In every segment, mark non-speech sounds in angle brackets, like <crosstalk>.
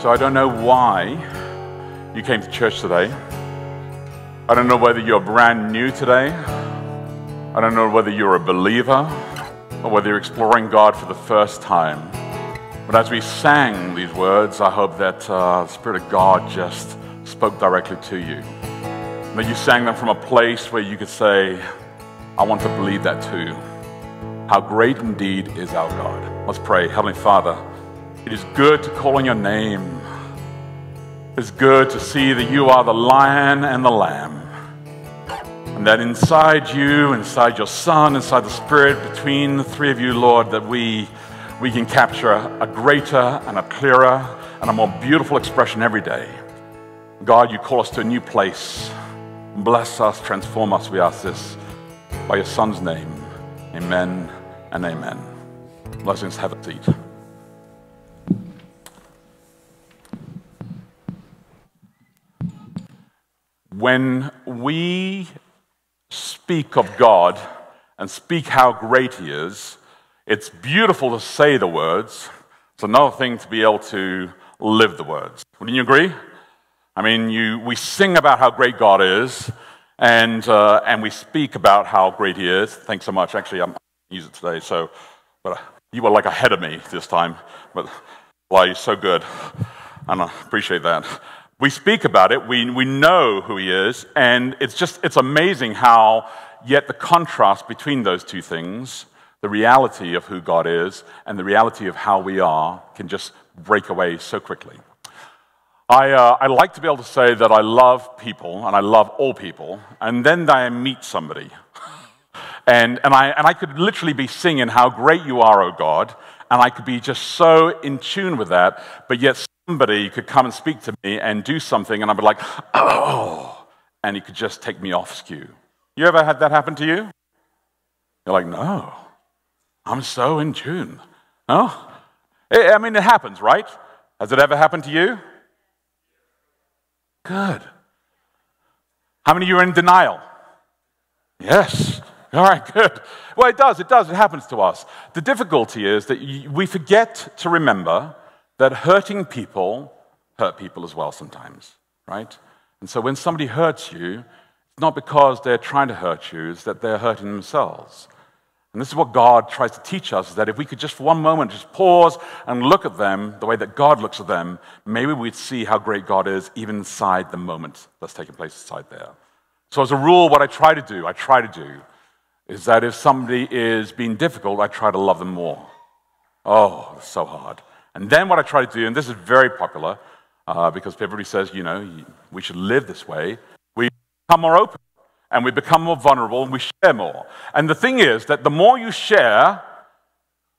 So I don't know why you came to church today. I don't know whether you're brand new today. I don't know whether you're a believer or whether you're exploring God for the first time. But as we sang these words, I hope that uh, the Spirit of God just spoke directly to you. That you sang them from a place where you could say, I want to believe that too. How great indeed is our God. Let's pray. Heavenly Father, it is good to call on your name. It's good to see that you are the lion and the lamb. And that inside you, inside your Son, inside the Spirit, between the three of you, Lord, that we, we can capture a greater and a clearer and a more beautiful expression every day. God, you call us to a new place. Bless us, transform us, we ask this by your Son's name. Amen and amen. Blessings, have a seat. When we speak of God and speak how great He is, it's beautiful to say the words. It's another thing to be able to live the words. Wouldn't you agree? I mean, you, we sing about how great God is, and, uh, and we speak about how great He is. Thanks so much. Actually, I'm use it today, so but you were like ahead of me this time. But why well, you're so good, and I appreciate that we speak about it, we, we know who he is, and it's just, it's amazing how, yet the contrast between those two things, the reality of who God is and the reality of how we are, can just break away so quickly. I, uh, I like to be able to say that I love people, and I love all people, and then I meet somebody. <laughs> And, and, I, and I could literally be singing how great you are, O God, and I could be just so in tune with that, but yet somebody could come and speak to me and do something, and I'd be like, oh, and he could just take me off skew. You ever had that happen to you? You're like, no, I'm so in tune. No? I mean, it happens, right? Has it ever happened to you? Good. How many of you are in denial? Yes. All right, <laughs> good. Well, it does, it does, it happens to us. The difficulty is that we forget to remember that hurting people hurt people as well sometimes, right? And so when somebody hurts you, it's not because they're trying to hurt you, it's that they're hurting themselves. And this is what God tries to teach us is that if we could just for one moment just pause and look at them the way that God looks at them, maybe we'd see how great God is even inside the moment that's taking place inside there. So, as a rule, what I try to do, I try to do, is that if somebody is being difficult, I try to love them more. Oh, it's so hard. And then what I try to do, and this is very popular uh, because everybody says, you know, we should live this way, we become more open and we become more vulnerable and we share more. And the thing is that the more you share,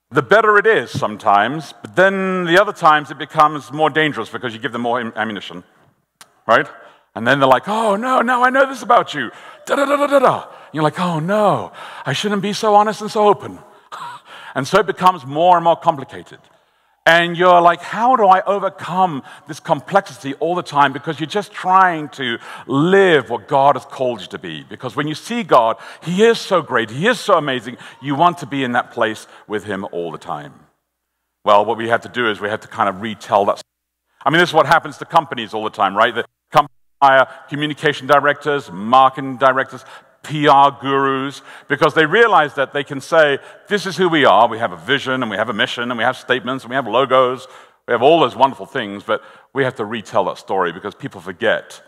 the better it is sometimes, but then the other times it becomes more dangerous because you give them more ammunition, right? And then they're like, oh, no, no, I know this about you. Da da da da da da. You're like, oh, no, I shouldn't be so honest and so open. <laughs> and so it becomes more and more complicated. And you're like, how do I overcome this complexity all the time? Because you're just trying to live what God has called you to be. Because when you see God, He is so great, He is so amazing, you want to be in that place with Him all the time. Well, what we have to do is we have to kind of retell that. I mean, this is what happens to companies all the time, right? The hire communication directors, marketing directors, PR gurus because they realize that they can say, This is who we are. We have a vision and we have a mission and we have statements and we have logos. We have all those wonderful things, but we have to retell that story because people forget.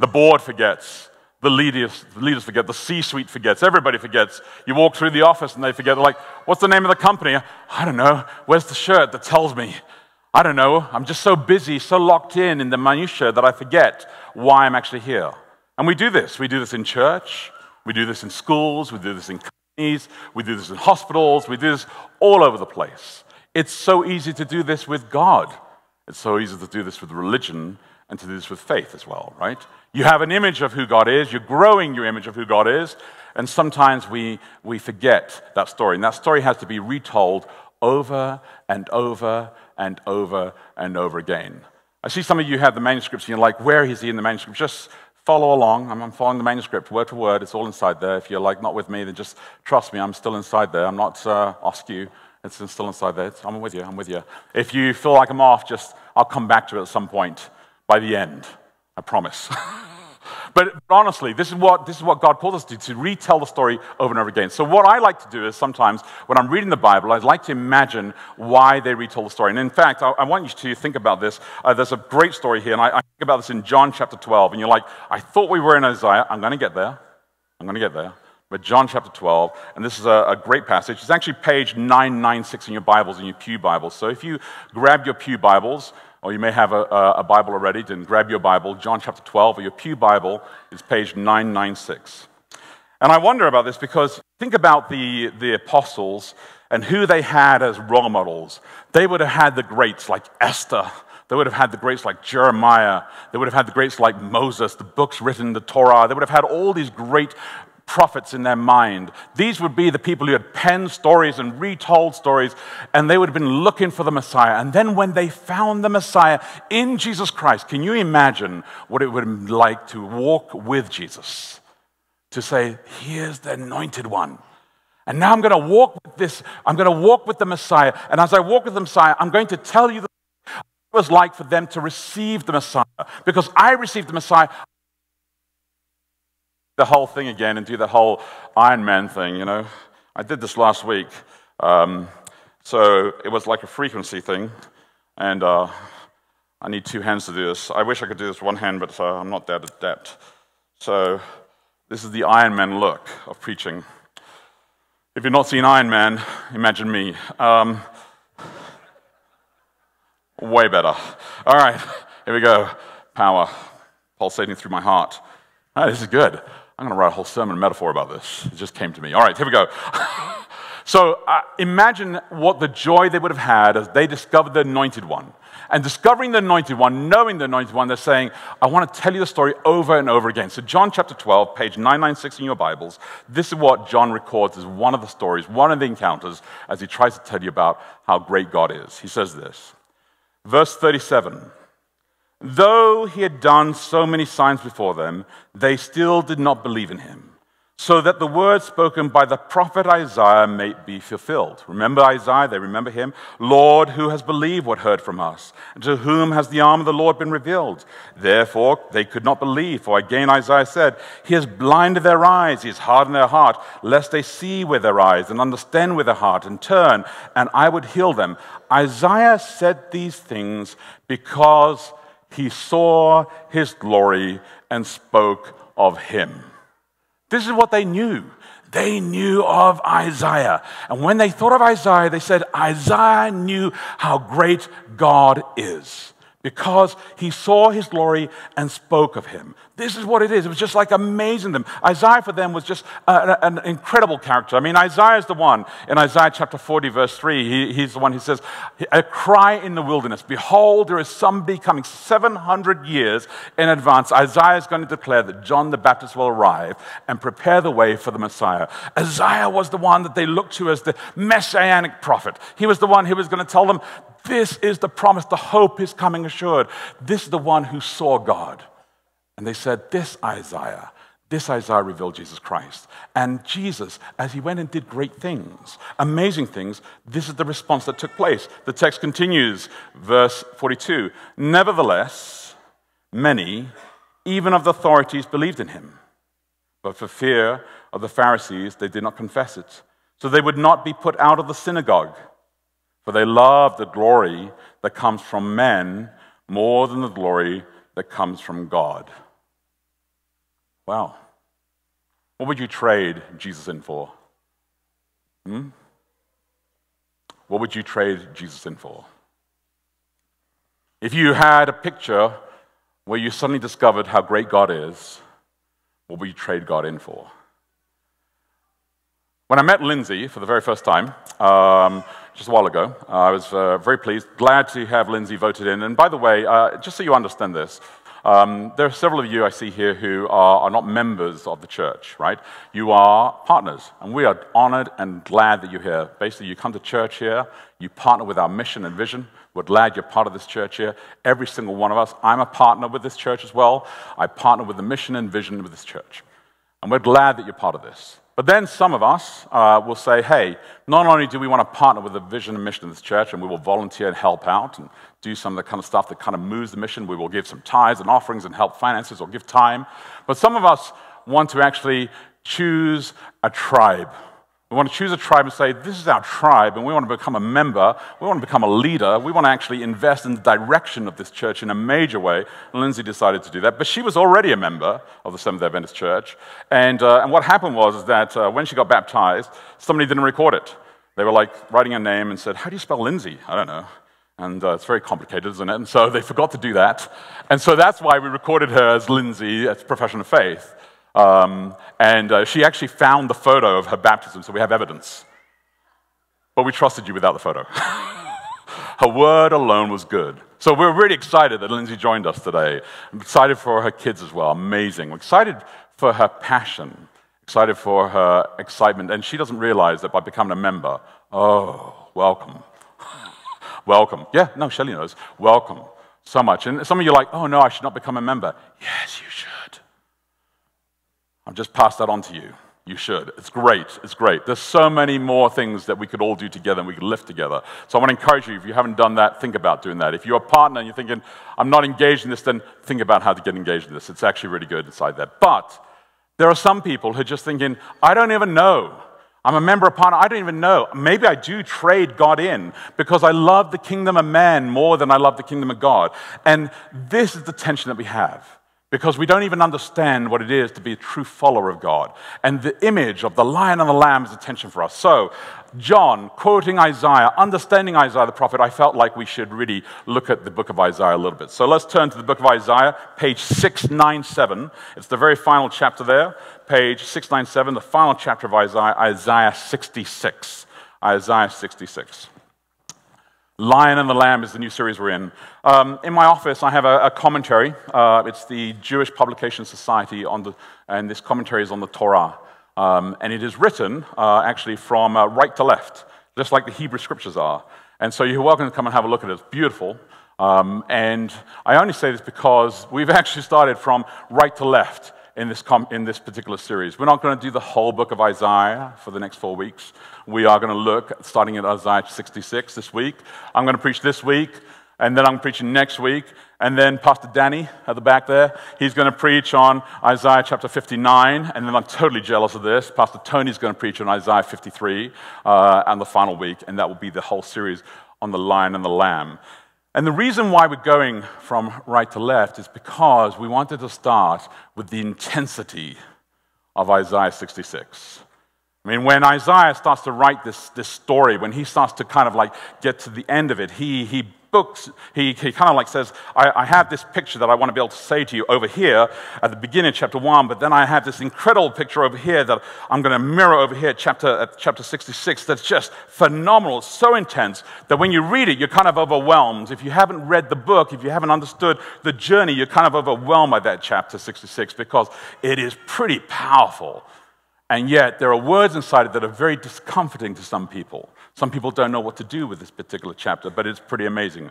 The board forgets. The leaders, the leaders forget. The C suite forgets. Everybody forgets. You walk through the office and they forget. They're like, What's the name of the company? I don't know. Where's the shirt that tells me? I don't know. I'm just so busy, so locked in in the minutiae that I forget why I'm actually here. And we do this. We do this in church. We do this in schools, we do this in companies, we do this in hospitals, we do this all over the place. It's so easy to do this with God. It's so easy to do this with religion and to do this with faith as well, right? You have an image of who God is, you're growing your image of who God is, and sometimes we, we forget that story. And that story has to be retold over and over and over and over again. I see some of you have the manuscripts and you're like, where is he in the manuscript? Just follow along. I'm following the manuscript word for word. It's all inside there. If you're like not with me, then just trust me. I'm still inside there. I'm not uh, you. It's still inside there. I'm with you. I'm with you. If you feel like I'm off, just I'll come back to it at some point by the end. I promise. <laughs> But honestly, this is what, this is what God calls us to, to retell the story over and over again. So, what I like to do is sometimes when I'm reading the Bible, I'd like to imagine why they retell the story. And in fact, I, I want you to think about this. Uh, there's a great story here, and I, I think about this in John chapter 12. And you're like, I thought we were in Isaiah. I'm going to get there. I'm going to get there. But John chapter 12, and this is a, a, great passage. It's actually page 996 in your Bibles, in your Pew Bibles. So if you grab your Pew Bibles, or you may have a, a, Bible already, then grab your Bible. John chapter 12, or your Pew Bible is page 996. And I wonder about this because think about the, the apostles and who they had as role models. They would have had the greats like Esther. They would have had the greats like Jeremiah. They would have had the greats like Moses, the books written, the Torah. They would have had all these great prophets in their mind. These would be the people who had penned stories and retold stories, and they would have been looking for the Messiah. And then when they found the Messiah in Jesus Christ, can you imagine what it would have like to walk with Jesus? To say, here's the anointed one. And now I'm going to walk with this, I'm going to walk with the Messiah. And as I walk with the Messiah, I'm going to tell you what it was like for them to receive the Messiah. Because I received the Messiah, the whole thing again and do the whole Iron Man thing, you know. I did this last week. Um, so it was like a frequency thing. And uh, I need two hands to do this. I wish I could do this one hand, but uh, I'm not that adept. So this is the Iron Man look of preaching. If you've not seen Iron Man, imagine me. Um, way better. All right, here we go. Power pulsating through my heart. This is good. I'm going to write a whole sermon metaphor about this. It just came to me. All right, here we go. <laughs> so uh, imagine what the joy they would have had as they discovered the anointed one. And discovering the anointed one, knowing the anointed one, they're saying, I want to tell you the story over and over again. So, John chapter 12, page 996 in your Bibles, this is what John records as one of the stories, one of the encounters, as he tries to tell you about how great God is. He says this, verse 37. Though he had done so many signs before them, they still did not believe in him, so that the words spoken by the prophet Isaiah may be fulfilled. Remember Isaiah? They remember him. Lord, who has believed what heard from us? And to whom has the arm of the Lord been revealed? Therefore, they could not believe. For again, Isaiah said, He has blinded their eyes, He has hardened their heart, lest they see with their eyes and understand with their heart and turn, and I would heal them. Isaiah said these things because he saw his glory and spoke of him. This is what they knew. They knew of Isaiah. And when they thought of Isaiah, they said, Isaiah knew how great God is because he saw his glory and spoke of him. This is what it is. It was just like amazing them. Isaiah for them was just uh, a, an incredible character. I mean, Isaiah is the one in Isaiah chapter 40, verse 3. He, he's the one who says, A cry in the wilderness. Behold, there is somebody coming 700 years in advance. Isaiah is going to declare that John the Baptist will arrive and prepare the way for the Messiah. Isaiah was the one that they looked to as the messianic prophet. He was the one who was going to tell them, this is the promise, the hope is coming assured. This is the one who saw God. And they said, This Isaiah, this Isaiah revealed Jesus Christ. And Jesus, as he went and did great things, amazing things, this is the response that took place. The text continues, verse 42 Nevertheless, many, even of the authorities, believed in him. But for fear of the Pharisees, they did not confess it. So they would not be put out of the synagogue. For they loved the glory that comes from men more than the glory that comes from God. Wow. What would you trade Jesus in for? Hmm? What would you trade Jesus in for? If you had a picture where you suddenly discovered how great God is, what would you trade God in for? When I met Lindsay for the very first time, um, just a while ago. Uh, I was uh, very pleased, glad to have Lindsay voted in. And by the way, uh, just so you understand this, um, there are several of you I see here who are, are, not members of the church, right? You are partners, and we are honored and glad that you're here. Basically, you come to church here, you partner with our mission and vision. We're glad you're part of this church here. Every single one of us. I'm a partner with this church as well. I partner with the mission and vision of this church. And we're glad that you're part of this. But then some of us uh, will say, hey, not only do we want to partner with the vision and mission of this church, and we will volunteer and help out and do some of the kind of stuff that kind of moves the mission, we will give some tithes and offerings and help finances or give time. But some of us want to actually choose a tribe. We want to choose a tribe and say, this is our tribe, and we want to become a member. We want to become a leader. We want to actually invest in the direction of this church in a major way. And Lindsay decided to do that. But she was already a member of the Seventh day Adventist Church. And, uh, and what happened was that uh, when she got baptized, somebody didn't record it. They were like writing her name and said, How do you spell Lindsay? I don't know. And uh, it's very complicated, isn't it? And so they forgot to do that. And so that's why we recorded her as Lindsay, as profession of faith. Um, and uh, she actually found the photo of her baptism, so we have evidence. But we trusted you without the photo. <laughs> her word alone was good. So we're really excited that Lindsay joined us today. I'm excited for her kids as well. Amazing. Excited for her passion, excited for her excitement. And she doesn't realize that by becoming a member, oh, welcome. Welcome. Yeah, no, Shelly knows. Welcome so much. And some of you are like, oh, no, I should not become a member. Yes, you should. I've just passed that on to you. You should. It's great. It's great. There's so many more things that we could all do together and we could lift together. So I want to encourage you, if you haven't done that, think about doing that. If you're a partner and you're thinking, I'm not engaged in this, then think about how to get engaged in this. It's actually really good inside there. But there are some people who are just thinking, I don't even know. I'm a member of partner. I don't even know. Maybe I do trade God in because I love the kingdom of man more than I love the kingdom of God. And this is the tension that we have because we don't even understand what it is to be a true follower of God. And the image of the lion and the lamb is attention for us. So, John, quoting Isaiah, understanding Isaiah the prophet, I felt like we should really look at the book of Isaiah a little bit. So let's turn to the book of Isaiah, page 697. It's the very final chapter there, page 697, the final chapter of Isaiah, Isaiah 66. Isaiah 66. Lion and the Lamb is the new series we're in. Um, in my office, I have a, a commentary. Uh, it's the Jewish Publication Society, on the, and this commentary is on the Torah. Um, and it is written uh, actually from uh, right to left, just like the Hebrew scriptures are. And so you're welcome to come and have a look at it. It's beautiful. Um, and I only say this because we've <laughs> actually started from right to left in this, in this particular series. We're not going to do the whole book of Isaiah for the next four weeks. We are going to look, starting at Isaiah 66 this week. I'm going to preach this week, and then I'm preaching next week. And then Pastor Danny at the back there, he's going to preach on Isaiah chapter 59. And then I'm totally jealous of this. Pastor Tony's going to preach on Isaiah 53 uh, and the final week. And that will be the whole series on the lion and the lamb. And the reason why we're going from right to left is because we wanted to start with the intensity of Isaiah 66. I mean, when Isaiah starts to write this, this story, when he starts to kind of like get to the end of it, he, he books, he, he kind of like says, I, I, have this picture that I want to be able to say to you over here at the beginning of chapter 1, but then I have this incredible picture over here that I'm going to mirror over here chapter, at chapter 66 that's just phenomenal. It's so intense that when you read it, you're kind of overwhelmed. If you haven't read the book, if you haven't understood the journey, you're kind of overwhelmed by that chapter 66 because it is pretty powerful. And yet, there are words inside it that are very discomforting to some people. Some people don't know what to do with this particular chapter, but it's pretty amazing.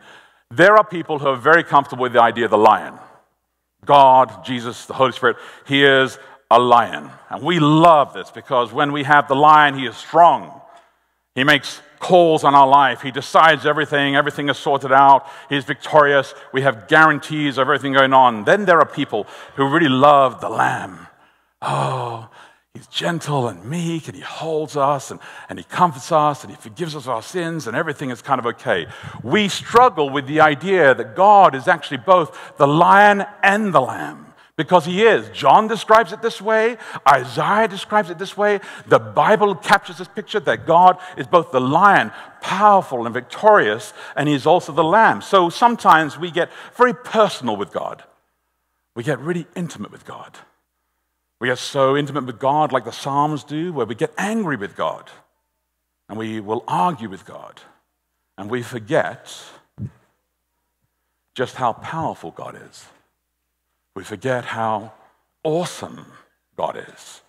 There are people who are very comfortable with the idea of the lion. God, Jesus, the Holy Spirit, He is a lion. And we love this because when we have the lion, He is strong. He makes calls on our life. He decides everything. Everything is sorted out. He's victorious. We have guarantees of everything going on. Then there are people who really love the lamb. Oh, He's gentle and meek, and He holds us, and, and He comforts us, and He forgives us our sins, and everything is kind of okay. We struggle with the idea that God is actually both the lion and the lamb. Because he is. John describes it this way. Isaiah describes it this way. The Bible captures this picture that God is both the lion, powerful and victorious, and he's also the lamb. So sometimes we get very personal with God. We get really intimate with God. We are so intimate with God, like the Psalms do, where we get angry with God and we will argue with God. And we forget just how powerful God is. We forget how awesome God is,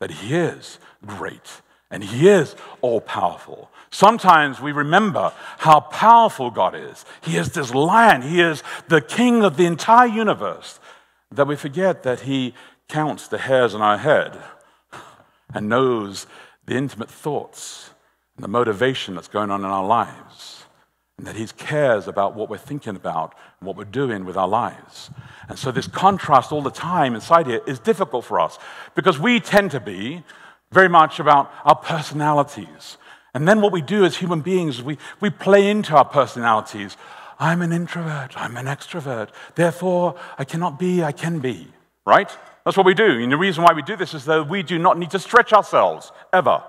that He is great and He is all powerful. Sometimes we remember how powerful God is. He is this lion, He is the king of the entire universe, that we forget that He counts the hairs on our head and knows the intimate thoughts and the motivation that's going on in our lives. And that He cares about what we're thinking about and what we're doing with our lives. And so, this contrast all the time inside here is difficult for us because we tend to be very much about our personalities. And then what we do as human beings, we, we play into our personalities. I'm an introvert, I'm an extrovert, therefore I cannot be, I can be, right? That's what we do. And the reason why we do this is that we do not need to stretch ourselves, ever.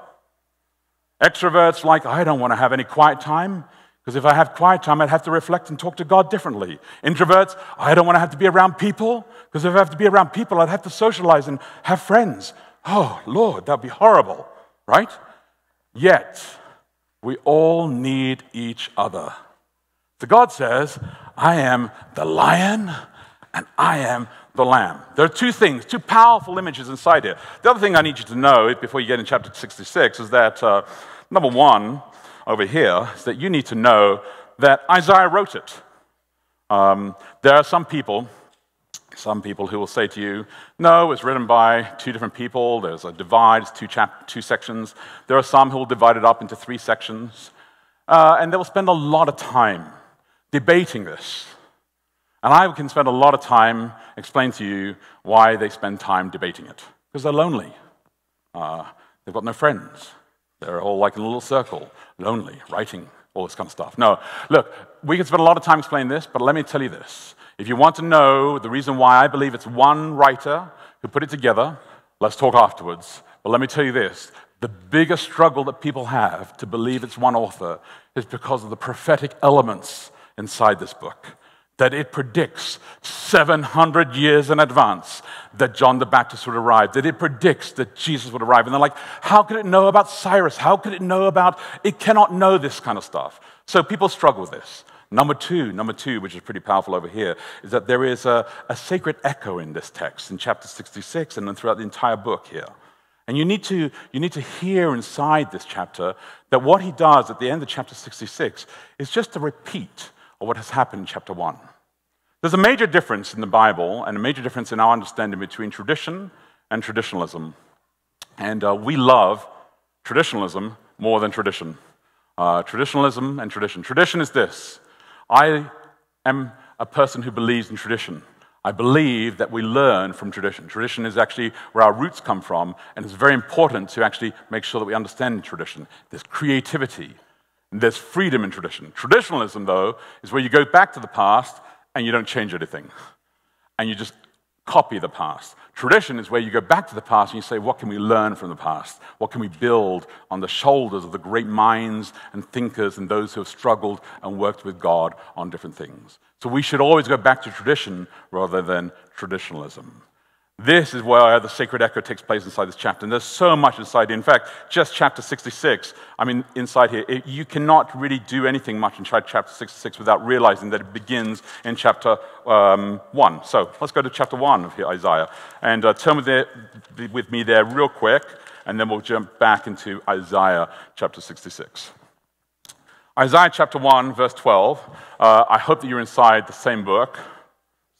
Extroverts, like, I don't want to have any quiet time, because if I have quiet time, I'd have to reflect and talk to God differently. Introverts, I don't want to have to be around people, because if I have to be around people, I'd have to socialize and have friends. Oh, Lord, that'd be horrible, right? Yet, we all need each other. So God says, I am the lion and I am the lamb. There are two things, two powerful images inside here. The other thing I need you to know before you get in chapter 66 is that, uh, number one, over here, is that you need to know that Isaiah wrote it. Um, there are some people, some people who will say to you, no, it's written by two different people. There's a divide, it's two, chap- two sections. There are some who will divide it up into three sections. Uh, and they will spend a lot of time debating this. And I can spend a lot of time explaining to you why they spend time debating it. Because they're lonely. Uh, they've got no friends. They're all like in a little circle, lonely, writing, all this kind of stuff. No, look, we can spend a lot of time explaining this, but let me tell you this. If you want to know the reason why I believe it's one writer who put it together, let's talk afterwards. But let me tell you this the biggest struggle that people have to believe it's one author is because of the prophetic elements inside this book that it predicts 700 years in advance that John the Baptist would arrive, that it predicts that Jesus would arrive. And they're like, how could it know about Cyrus? How could it know about, it cannot know this kind of stuff. So people struggle with this. Number two, number two, which is pretty powerful over here, is that there is a, a sacred echo in this text in chapter 66 and then throughout the entire book here. And you need, to, you need to hear inside this chapter that what he does at the end of chapter 66 is just a repeat of what has happened in chapter 1. There's a major difference in the Bible and a major difference in our understanding between tradition and traditionalism. And uh, we love traditionalism more than tradition. Uh, traditionalism and tradition. Tradition is this I am a person who believes in tradition. I believe that we learn from tradition. Tradition is actually where our roots come from, and it's very important to actually make sure that we understand tradition. There's creativity, there's freedom in tradition. Traditionalism, though, is where you go back to the past and you don't change anything. And you just copy the past. Tradition is where you go back to the past and you say, what can we learn from the past? What can we build on the shoulders of the great minds and thinkers and those who have struggled and worked with God on different things? So we should always go back to tradition rather than traditionalism. This is where the sacred echo takes place inside this chapter. And there's so much inside here. In fact, just chapter 66, I mean, inside here, it, you cannot really do anything much inside chapter 66 without realizing that it begins in chapter um, 1. So let's go to chapter 1 of here, Isaiah. And uh, turn with, with me there real quick, and then we'll jump back into Isaiah chapter 66. Isaiah chapter 1, verse 12. Uh, I hope that you're inside the same book,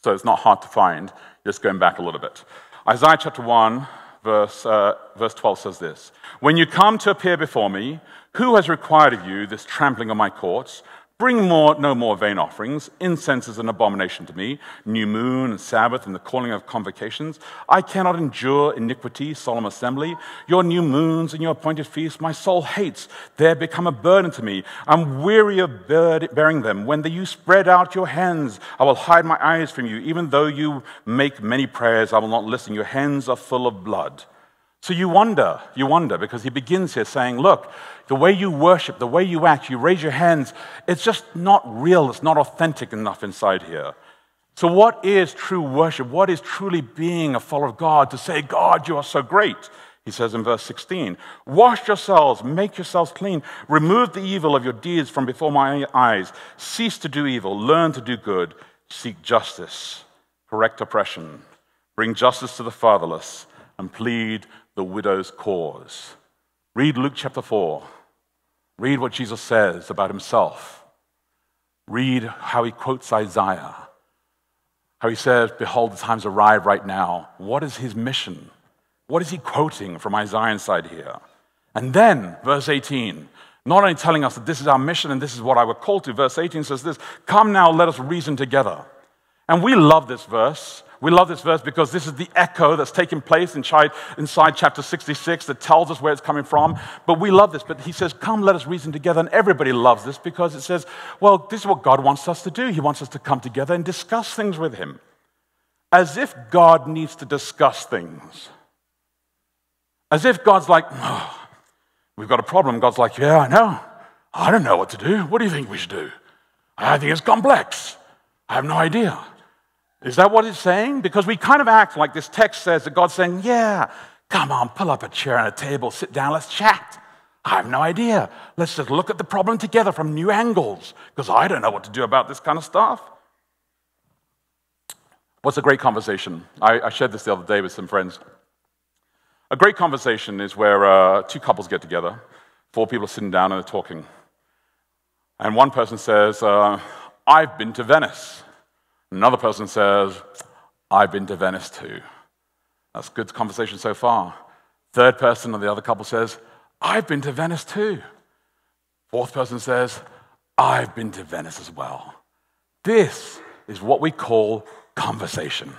so it's not hard to find. Just going back a little bit. Isaiah chapter 1, verse, uh, verse 12 says this When you come to appear before me, who has required of you this trampling of my courts? Bring more, no more vain offerings. Incense is an abomination to me. New moon and Sabbath and the calling of convocations. I cannot endure iniquity, solemn assembly. Your new moons and your appointed feasts, my soul hates. They become a burden to me. I'm weary of bearing them. When you spread out your hands, I will hide my eyes from you. Even though you make many prayers, I will not listen. Your hands are full of blood. So you wonder, you wonder, because he begins here saying, Look, the way you worship, the way you act, you raise your hands, it's just not real, it's not authentic enough inside here. So, what is true worship? What is truly being a follower of God to say, God, you are so great? He says in verse 16, Wash yourselves, make yourselves clean, remove the evil of your deeds from before my eyes, cease to do evil, learn to do good, seek justice, correct oppression, bring justice to the fatherless, and plead the widow's cause. Read Luke chapter 4. Read what Jesus says about himself. Read how he quotes Isaiah. How he says, Behold, the times arrive right now. What is his mission? What is he quoting from Isaiah side here? And then, verse 18, not only telling us that this is our mission and this is what I were called to, verse 18 says this Come now, let us reason together. And we love this verse. We love this verse because this is the echo that's taking place inside, inside chapter 66 that tells us where it's coming from. But we love this. But he says, Come, let us reason together. And everybody loves this because it says, Well, this is what God wants us to do. He wants us to come together and discuss things with Him. As if God needs to discuss things. As if God's like, oh, We've got a problem. God's like, Yeah, I know. I don't know what to do. What do you think we should do? I think it's complex. I have no idea. Is that what it's saying? Because we kind of act like this text says that God's saying, Yeah, come on, pull up a chair and a table, sit down, let's chat. I have no idea. Let's just look at the problem together from new angles because I don't know what to do about this kind of stuff. What's a great conversation? I, I shared this the other day with some friends. A great conversation is where uh, two couples get together, four people are sitting down and they're talking. And one person says, uh, I've been to Venice. Another person says, I've been to Venice too. That's good conversation so far. Third person of the other couple says, I've been to Venice too. Fourth person says, I've been to Venice as well. This is what we call conversation.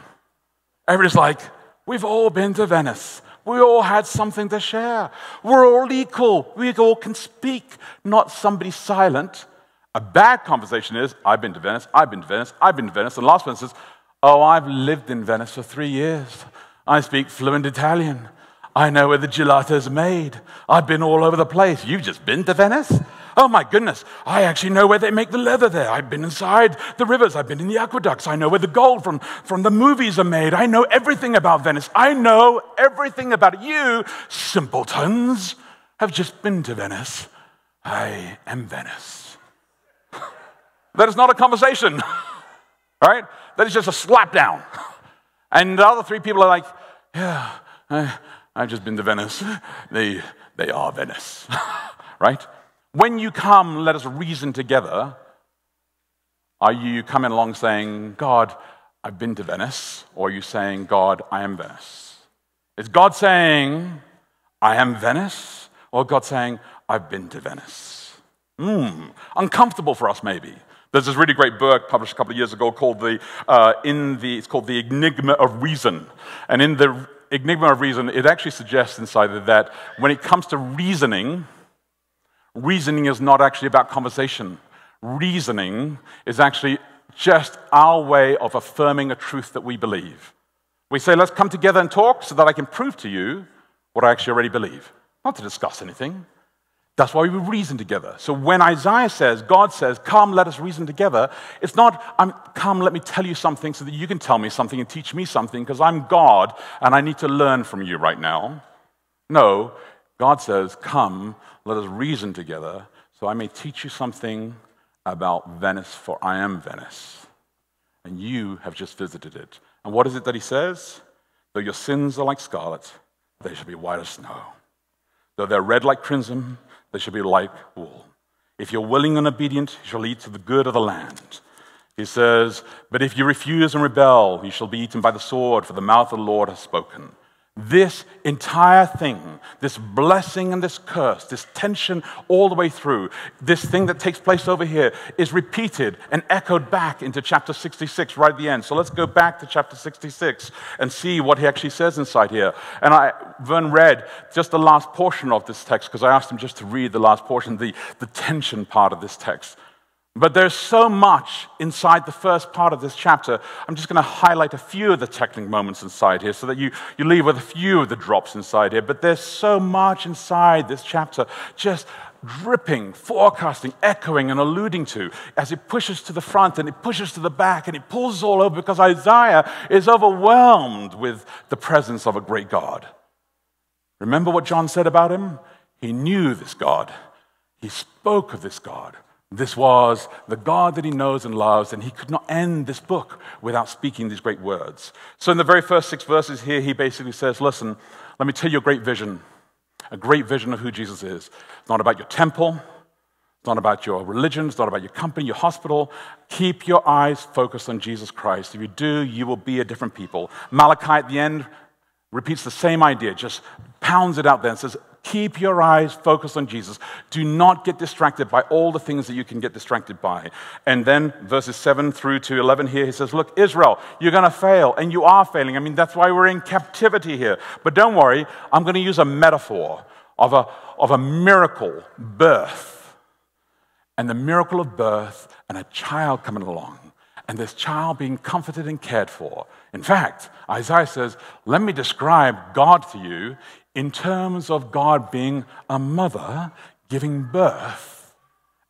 Everybody's like, We've all been to Venice. We all had something to share. We're all equal. We all can speak, not somebody silent a bad conversation is, I've been to Venice, I've been to Venice, I've been to Venice. And the last one says, Oh, I've lived in Venice for three years. I speak fluent Italian. I know where the gelato is made. I've been all over the place. You've just been to Venice? Oh my goodness, I actually know where they make the leather there. I've been inside the rivers, I've been in the aqueducts. I know where the gold from, from the movies are made. I know everything about Venice. I know everything about you, simpletons, have just been to Venice. I am Venice. That is not a conversation, <laughs> right? That is just a slap down. <laughs> And the other three people are like, yeah, I, have just been to Venice. They, they are Venice, <laughs> right? When you come, let us reason together. Are you coming along saying, God, I've been to Venice? Or are you saying, God, I am Venice? Is God saying, I am Venice? Or God saying, I've been to Venice? Hmm, uncomfortable for us, maybe. There's this really great book published a couple of years ago called the, uh, in the, it's called The Enigma of Reason. And in the Enigma of Reason, it actually suggests inside of that when it comes to reasoning, reasoning is not actually about conversation. Reasoning is actually just our way of affirming a truth that we believe. We say, let's come together and talk so that I can prove to you what I actually already believe, not to discuss anything. That's why we reason together. So when Isaiah says, God says, Come, let us reason together, it's not, I'm, Come, let me tell you something so that you can tell me something and teach me something because I'm God and I need to learn from you right now. No, God says, Come, let us reason together so I may teach you something about Venice, for I am Venice. And you have just visited it. And what is it that he says? Though your sins are like scarlet, they shall be white as snow. Though they're red like crimson, they shall be like wool. If you're willing and obedient, you shall eat to the good of the land. He says, But if you refuse and rebel, you shall be eaten by the sword, for the mouth of the Lord has spoken. This entire thing, this blessing and this curse, this tension all the way through, this thing that takes place over here is repeated and echoed back into chapter 66 right at the end. So let's go back to chapter 66 and see what he actually says inside here. And I, Vern read just the last portion of this text because I asked him just to read the last portion, the, the tension part of this text. But there's so much inside the first part of this chapter. I'm just going to highlight a few of the technical moments inside here so that you, you leave with a few of the drops inside here. But there's so much inside this chapter, just dripping, forecasting, echoing, and alluding to as it pushes to the front and it pushes to the back and it pulls all over because Isaiah is overwhelmed with the presence of a great God. Remember what John said about him? He knew this God, he spoke of this God. This was the God that he knows and loves, and he could not end this book without speaking these great words. So, in the very first six verses here, he basically says, Listen, let me tell you a great vision, a great vision of who Jesus is. It's not about your temple, it's not about your religion, it's not about your company, your hospital. Keep your eyes focused on Jesus Christ. If you do, you will be a different people. Malachi at the end repeats the same idea, just pounds it out there and says, Keep your eyes focused on Jesus. Do not get distracted by all the things that you can get distracted by. And then verses 7 through to 11 here, he says, Look, Israel, you're going to fail, and you are failing. I mean, that's why we're in captivity here. But don't worry, I'm going to use a metaphor of a, of a miracle birth. And the miracle of birth and a child coming along and this child being comforted and cared for. In fact, Isaiah says, Let me describe God to you in terms of God being a mother giving birth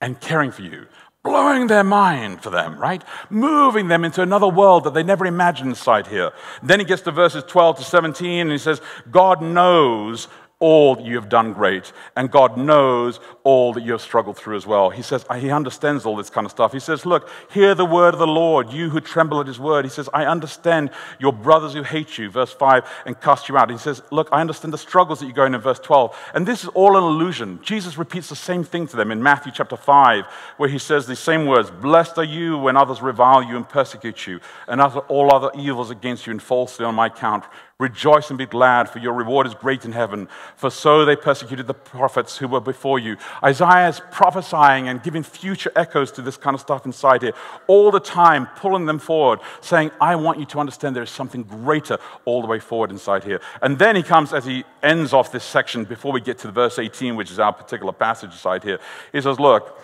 and caring for you, blowing their mind for them, right? Moving them into another world that they never imagined inside here. Then he gets to verses 12 to 17 and he says, God knows all that you have done great, and God knows all that you have struggled through as well. He says, uh, He understands all this kind of stuff. He says, Look, hear the word of the Lord, you who tremble at his word. He says, I understand your brothers who hate you, verse 5, and cast you out. He says, Look, I understand the struggles that you're going in verse 12. And this is all an illusion. Jesus repeats the same thing to them in Matthew chapter 5, where he says the same words Blessed are you when others revile you and persecute you, and utter all other evils against you and falsely on my account. Rejoice and be glad, for your reward is great in heaven. For so they persecuted the prophets who were before you. Isaiah is prophesying and giving future echoes to this kind of stuff inside here, all the time pulling them forward, saying, I want you to understand there is something greater all the way forward inside here. And then he comes, as he ends off this section, before we get to the verse 18, which is our particular passage inside here, he says, Look,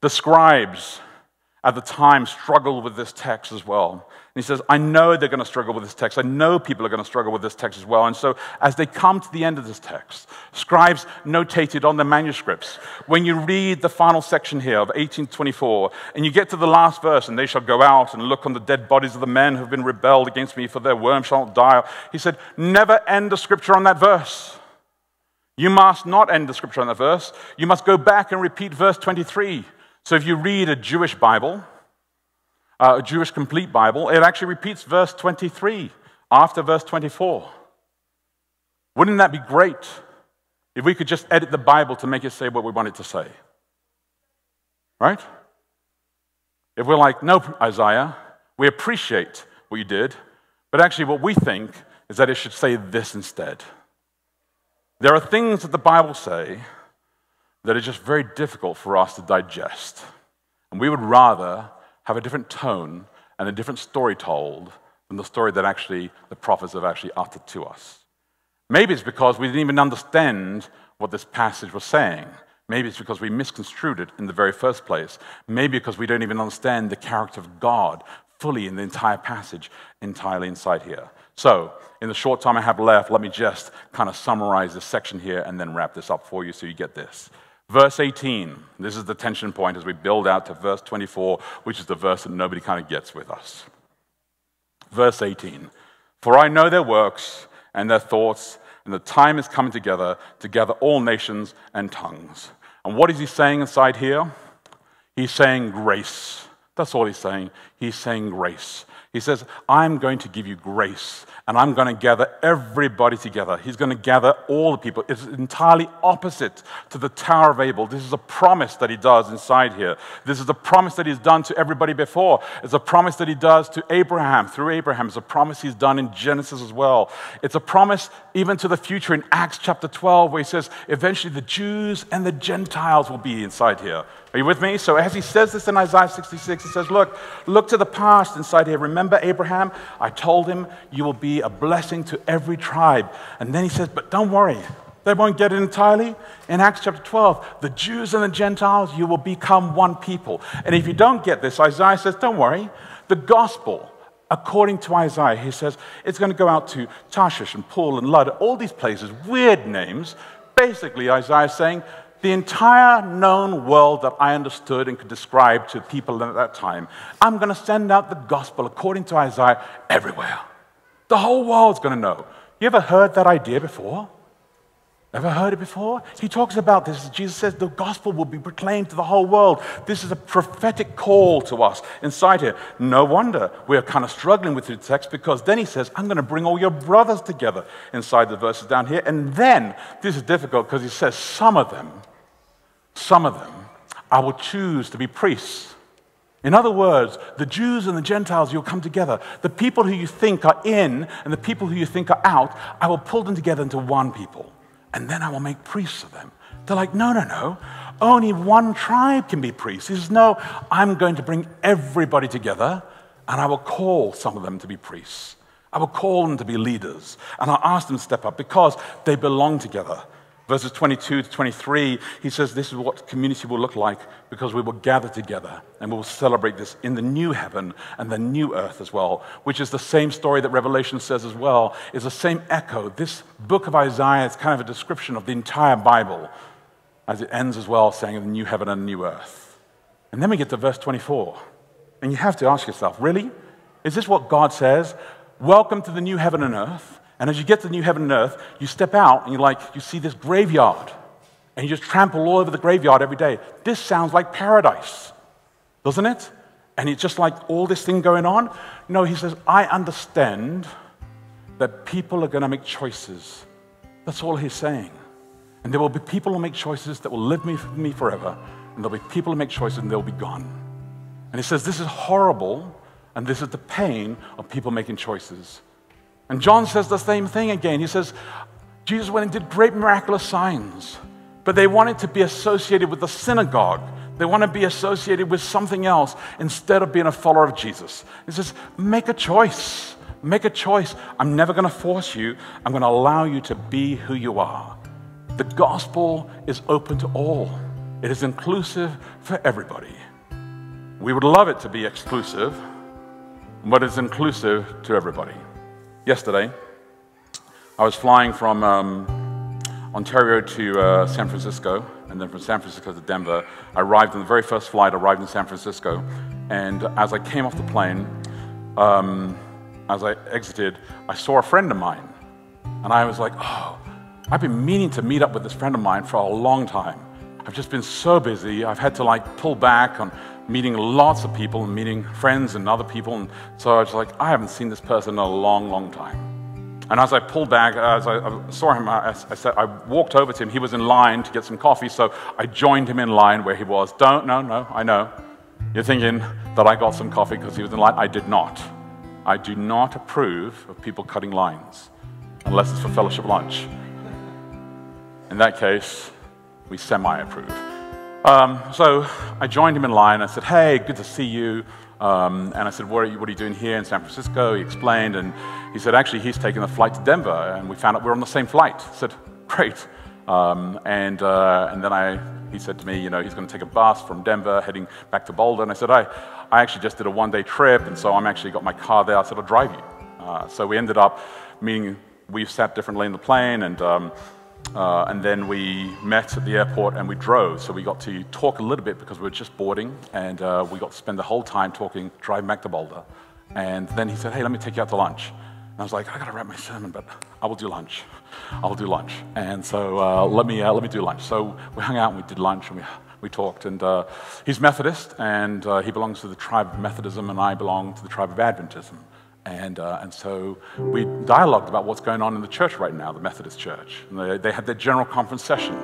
the scribes at the time struggled with this text as well. And he says, I know they're going to struggle with this text. I know people are going to struggle with this text as well. And so, as they come to the end of this text, scribes notated on their manuscripts, when you read the final section here of 1824, and you get to the last verse, and they shall go out and look on the dead bodies of the men who have been rebelled against me, for their worm shall not die. He said, Never end the scripture on that verse. You must not end the scripture on that verse. You must go back and repeat verse 23. So, if you read a Jewish Bible, uh, a Jewish complete Bible, it actually repeats verse 23 after verse 24. Wouldn't that be great if we could just edit the Bible to make it say what we want it to say? Right? If we're like, no, Isaiah, we appreciate what you did, but actually what we think is that it should say this instead. There are things that the Bible say that are just very difficult for us to digest. And we would rather have a different tone and a different story told than the story that actually the prophets have actually uttered to us. Maybe it's because we didn't even understand what this passage was saying. Maybe it's because we misconstrued it in the very first place. Maybe because we don't even understand the character of God fully in the entire passage, entirely inside here. So, in the short time I have left, let me just kind of summarize this section here and then wrap this up for you so you get this. Verse 18, this is the tension point as we build out to verse 24, which is the verse that nobody kind of gets with us. Verse 18, for I know their works and their thoughts, and the time is coming together to gather all nations and tongues. And what is he saying inside here? He's saying grace. That's all he's saying. He's saying grace. He says, I'm going to give you grace and I'm going to gather everybody together. He's going to gather all the people. It's entirely opposite to the Tower of Babel. This is a promise that he does inside here. This is a promise that he's done to everybody before. It's a promise that he does to Abraham through Abraham. It's a promise he's done in Genesis as well. It's a promise even to the future in Acts chapter 12, where he says, eventually the Jews and the Gentiles will be inside here. Are you with me? So as he says this in Isaiah 66, he says, Look, look to the past inside here. Remember Abraham? I told him you will be a blessing to every tribe. And then he says, But don't worry, they won't get it entirely. In Acts chapter 12, the Jews and the Gentiles, you will become one people. And if you don't get this, Isaiah says, Don't worry, the gospel, according to Isaiah, he says, it's going to go out to Tarshish and Pul and Lud, all these places, weird names. Basically, Isaiah is saying, the entire known world that I understood and could describe to people at that time, I'm going to send out the gospel according to Isaiah everywhere. The whole world's going to know. You ever heard that idea before? Ever heard it before? He talks about this. Jesus says the gospel will be proclaimed to the whole world. This is a prophetic call to us inside here. No wonder we're kind of struggling with the text because then he says, I'm going to bring all your brothers together inside the verses down here. And then, this is difficult because he says, some of them some of them I will choose to be priests In other words, the Jews and the Gentiles, you'll come together. The people who you think are in and the people who you think are out, I will pull them together into one people. And then I will make priests of them. They're like, no, no, no. Only one tribe can be priests. He says, no, I'm going to bring everybody together and I will call some of them to be priests. I will call them to be leaders. And I'll ask them to step up because they belong together. Verses 22 to 23, he says, This is what community will look like because we will gather together and we will celebrate this in the new heaven and the new earth as well, which is the same story that Revelation says as well, is the same echo. This book of Isaiah is kind of a description of the entire Bible as it ends as well, saying the new heaven and new earth. And then we get to verse 24. And you have to ask yourself, really? Is this what God says? Welcome to the new heaven and earth. And as you get to the new heaven and earth, you step out and you like, you see this graveyard. And you just trample all over the graveyard every day. This sounds like paradise, doesn't it? And it's just like all this thing going on. No, he says, I understand that people are going to make choices. That's all he's saying. And there will be people who make choices that will live with me forever. And there'll be people who make choices and they'll be gone. And he says, This is horrible and this is the pain of people making choices. And John says the same thing again. He says, Jesus went and did great miraculous signs, but they wanted to be associated with the synagogue. They want to be associated with something else instead of being a follower of Jesus. He says, make a choice. Make a choice. I'm never going to force you. I'm going to allow you to be who you are. The gospel is open to all, it is inclusive for everybody. We would love it to be exclusive, but it's inclusive to everybody. Yesterday, I was flying from um, Ontario to uh, San Francisco, and then from San Francisco to Denver. I arrived on the very first flight, arrived in San Francisco, and as I came off the plane, um, as I exited, I saw a friend of mine, and I was like, oh, I've been meaning to meet up with this friend of mine for a long time. I've just been so busy, I've had to like pull back on meeting lots of people and meeting friends and other people. And so I was like, I haven't seen this person in a long, long time. And as I pulled back, as I, saw him, I, I, said, I walked over to him. He was in line to get some coffee, so I joined him in line where he was. Don't, no, no, I know. You're thinking that I got some coffee because he was in line. I did not. I do not approve of people cutting lines unless it's for fellowship lunch. In that case, we semi approve. Um, so I joined him in line. I said, Hey, good to see you. Um, and I said, what are, you, what are, you, doing here in San Francisco? He explained, and he said, Actually, he's taking the flight to Denver. And we found out we are on the same flight. I said, Great. Um, and, uh, and then I, he said to me, You know, he's going to take a bus from Denver heading back to Boulder. And I said, I, I actually just did a one day trip, and so I'm actually got my car there. I said, I'll drive you. Uh, so we ended up meeting, we sat differently in the plane, and um, uh, and then we met at the airport and we drove. So we got to talk a little bit because we were just boarding, and uh, we got to spend the whole time talking, driving back to Boulder. And then he said, Hey, let me take you out to lunch. And I was like, I got to wrap my sermon, but I will do lunch. I will do lunch. And so uh, let, me, uh, let me do lunch. So we hung out and we did lunch and we, we talked. And uh, he's Methodist, and uh, he belongs to the tribe of Methodism, and I belong to the tribe of Adventism. And, uh, and so we dialogued about what's going on in the church right now, the Methodist Church. And they, they had their general conference session.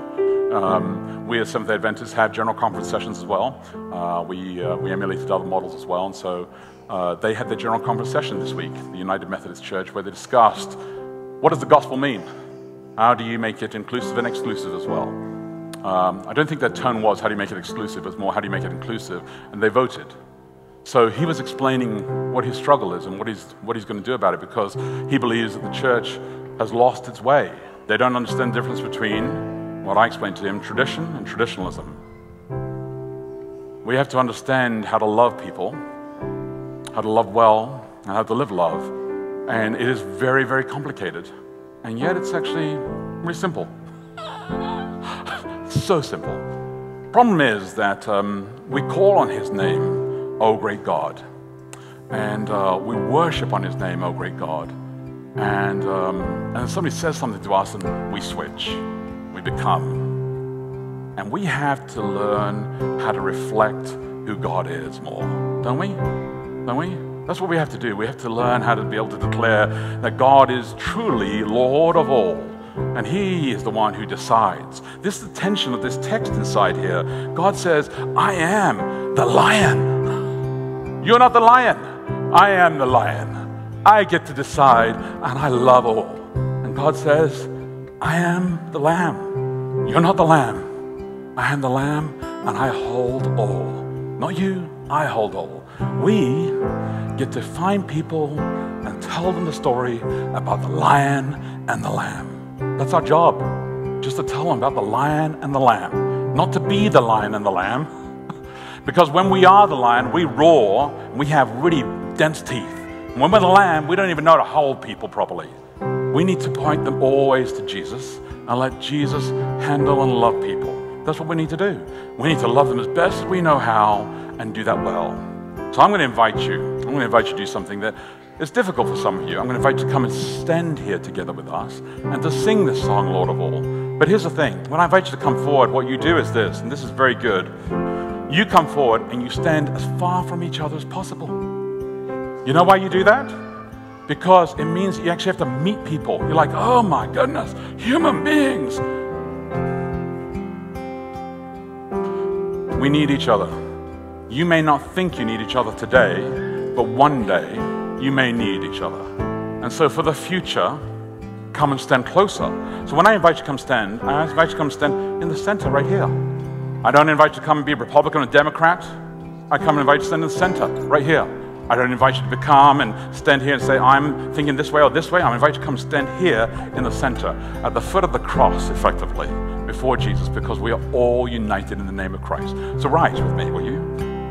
Um, we as Seventh day Adventists have general conference sessions as well. Uh, we, uh, we emulated other models as well. And so uh, they had their general conference session this week, the United Methodist Church, where they discussed what does the gospel mean? How do you make it inclusive and exclusive as well? Um, I don't think their tone was how do you make it exclusive, it was more how do you make it inclusive. And they voted. So he was explaining what his struggle is and what he's, what he's going to do about it because he believes that the church has lost its way. They don't understand the difference between what I explained to him tradition and traditionalism. We have to understand how to love people, how to love well, and how to live love. And it is very, very complicated. And yet it's actually really simple. <laughs> so simple. Problem is that um, we call on his name O great God. And uh, we worship on his name, O great God. And, um, and somebody says something to us and we switch, we become. And we have to learn how to reflect who God is more, don't we? Don't we? That's what we have to do. We have to learn how to be able to declare that God is truly Lord of all. And He is the one who decides. This is the tension of this text inside here. God says, I am the lion. You're not the lion. I am the lion. I get to decide, and I love all. And God says, I am the lamb. You're not the lamb. I am the lamb, and I hold all. Not you, I hold all. We get to find people and tell them the story about the lion and the lamb. That's our job, just to tell them about the lion and the lamb, not to be the lion and the lamb. Because when we are the lion, we roar and we have really dense teeth. when we're the lamb, we don't even know how to hold people properly. We need to point them always to Jesus and let Jesus handle and love people. That's what we need to do. We need to love them as best we know how and do that well. So I'm going to invite you. I'm going to invite you to do something that is difficult for some of you. I'm going to invite you to come and stand here together with us and to sing this song, Lord of All. But here's the thing when I invite you to come forward, what you do is this, and this is very good. You come forward and you stand as far from each other as possible. You know why you do that? Because it means you actually have to meet people. You're like, oh my goodness, human beings. We need each other. You may not think you need each other today, but one day you may need each other. And so for the future, come and stand closer. So when I invite you to come stand, I invite you to come stand in the center right here. I don't invite you to come and be a Republican or Democrat. I come and invite you to stand in the center, right here. I don't invite you to become and stand here and say, I'm thinking this way or this way. I invite you to come stand here in the center, at the foot of the cross, effectively, before Jesus, because we are all united in the name of Christ. So rise with me, will you?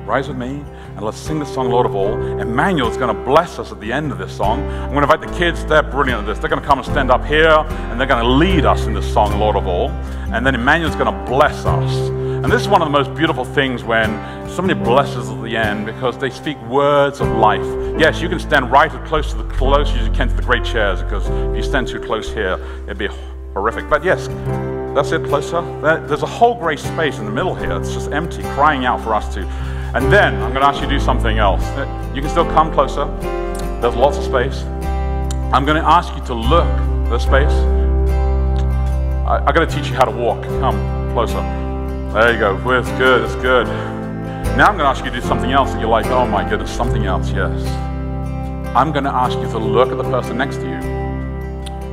Rise with me and let's sing the song, Lord of All. Emmanuel is going to bless us at the end of this song. I'm going to invite the kids, they're brilliant at this. They're going to come and stand up here and they're going to lead us in this song, Lord of All. And then Emmanuel's going to bless us. And this is one of the most beautiful things when somebody blesses at the end because they speak words of life. Yes, you can stand right as close to the close as you can to the great chairs because if you stand too close here, it'd be horrific. But yes, that's it, closer. There's a whole gray space in the middle here. It's just empty, crying out for us to. And then I'm going to ask you to do something else. Uh, you can still come closer. There's lots of space. I'm going to ask you to look the space. I, I got to teach you how to walk. Come closer. There you go. It's good. It's good. Now I'm going to ask you to do something else that you're like, oh my goodness, something else, yes. I'm going to ask you to look at the person next to you.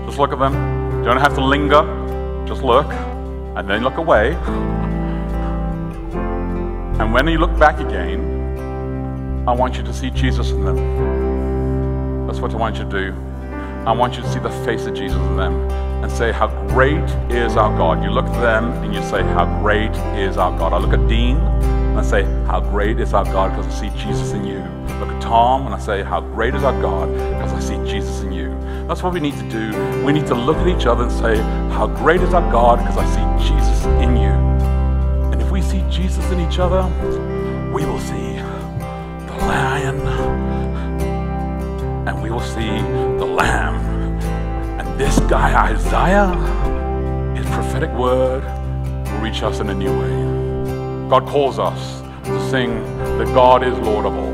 Just look at them. You don't have to linger. Just look. And then look away. And when you look back again, I want you to see Jesus in them. That's what I want you to do. I want you to see the face of Jesus in them and say, How great is our God. You look at them and you say, How great is our God. I look at Dean and I say, How great is our God because I see Jesus in you. Look at Tom and I say, How great is our God because I see Jesus in you. That's what we need to do. We need to look at each other and say, How great is our God because I see Jesus in you. And if we see Jesus in each other, we will see the lion and we will see the Lamb. This guy, Isaiah, his prophetic word will reach us in a new way. God calls us to sing that God is Lord of all.